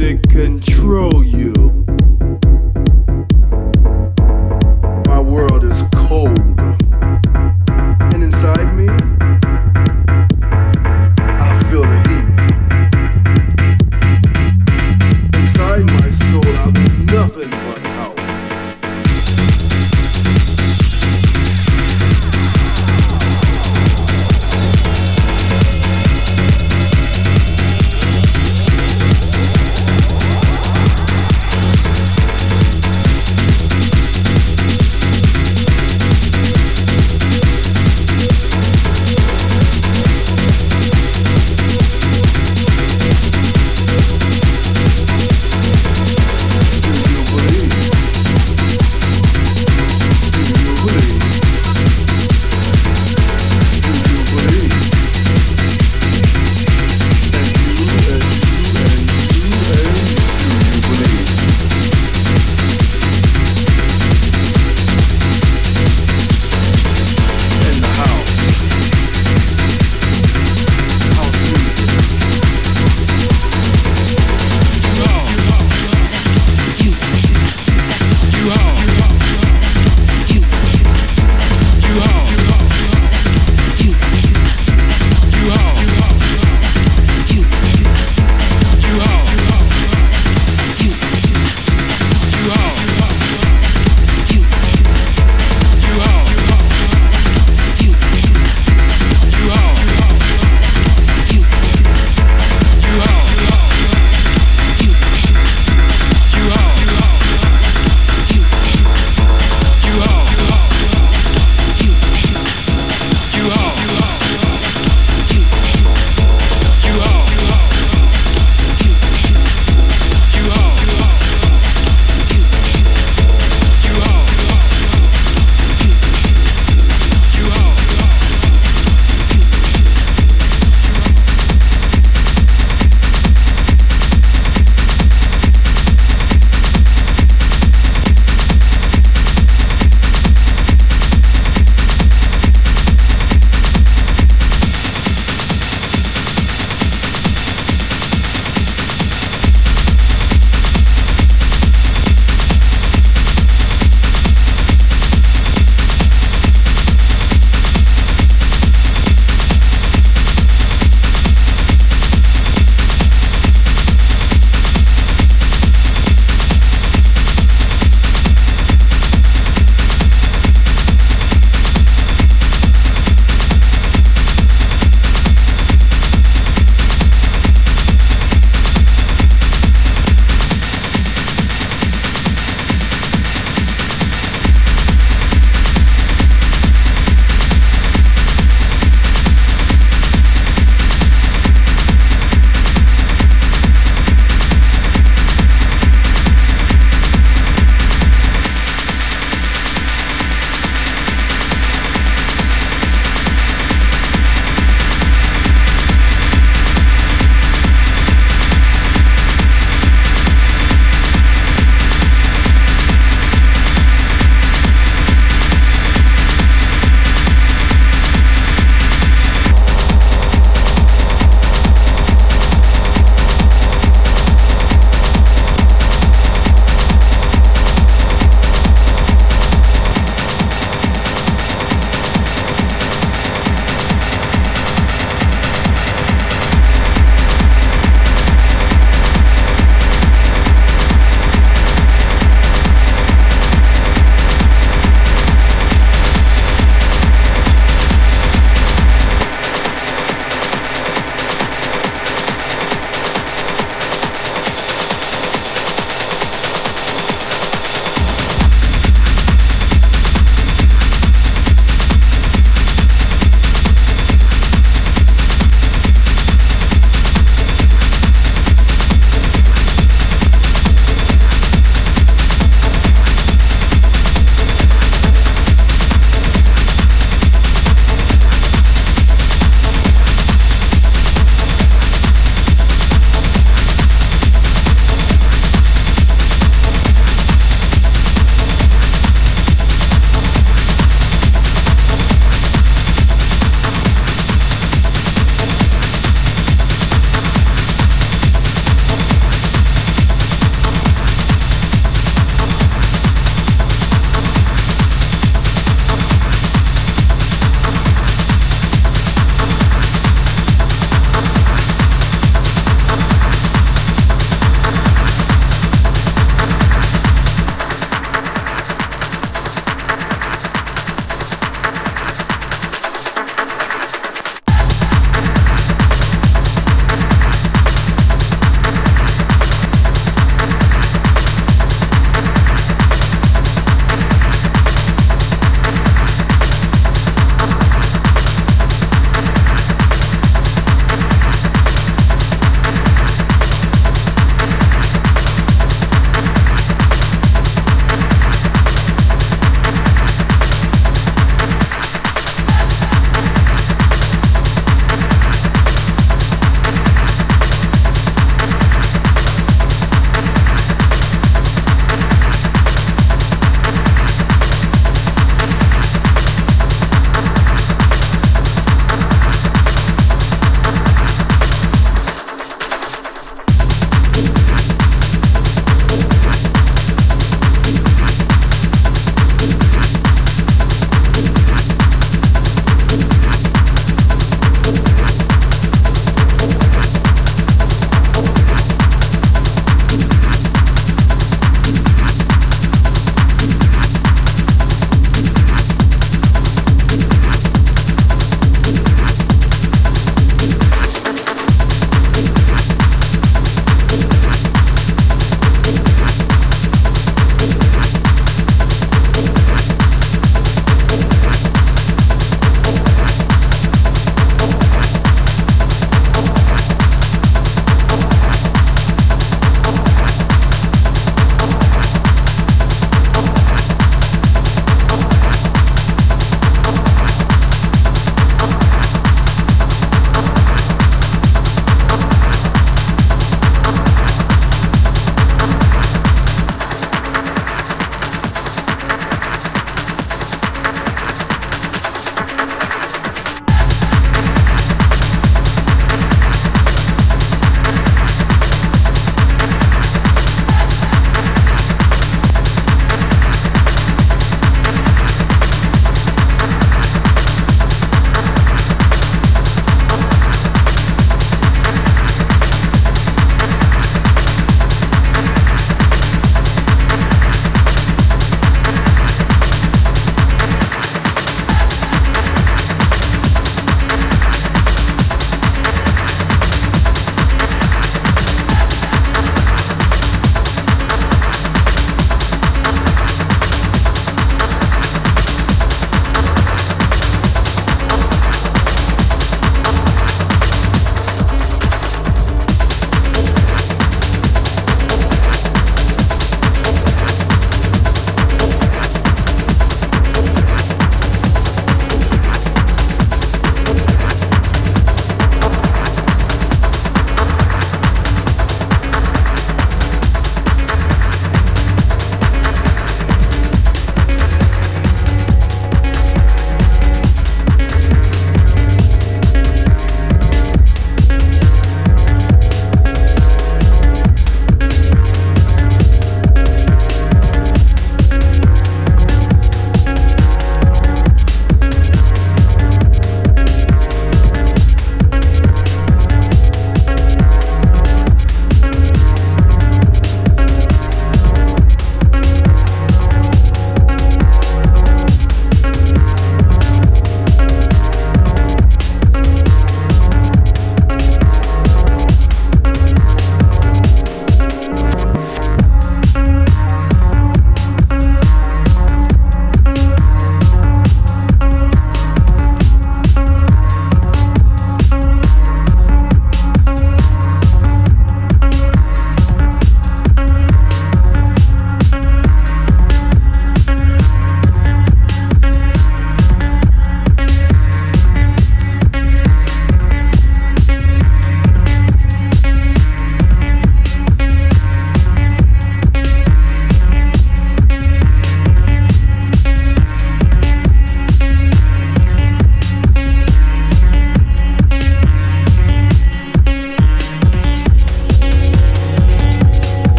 music control you.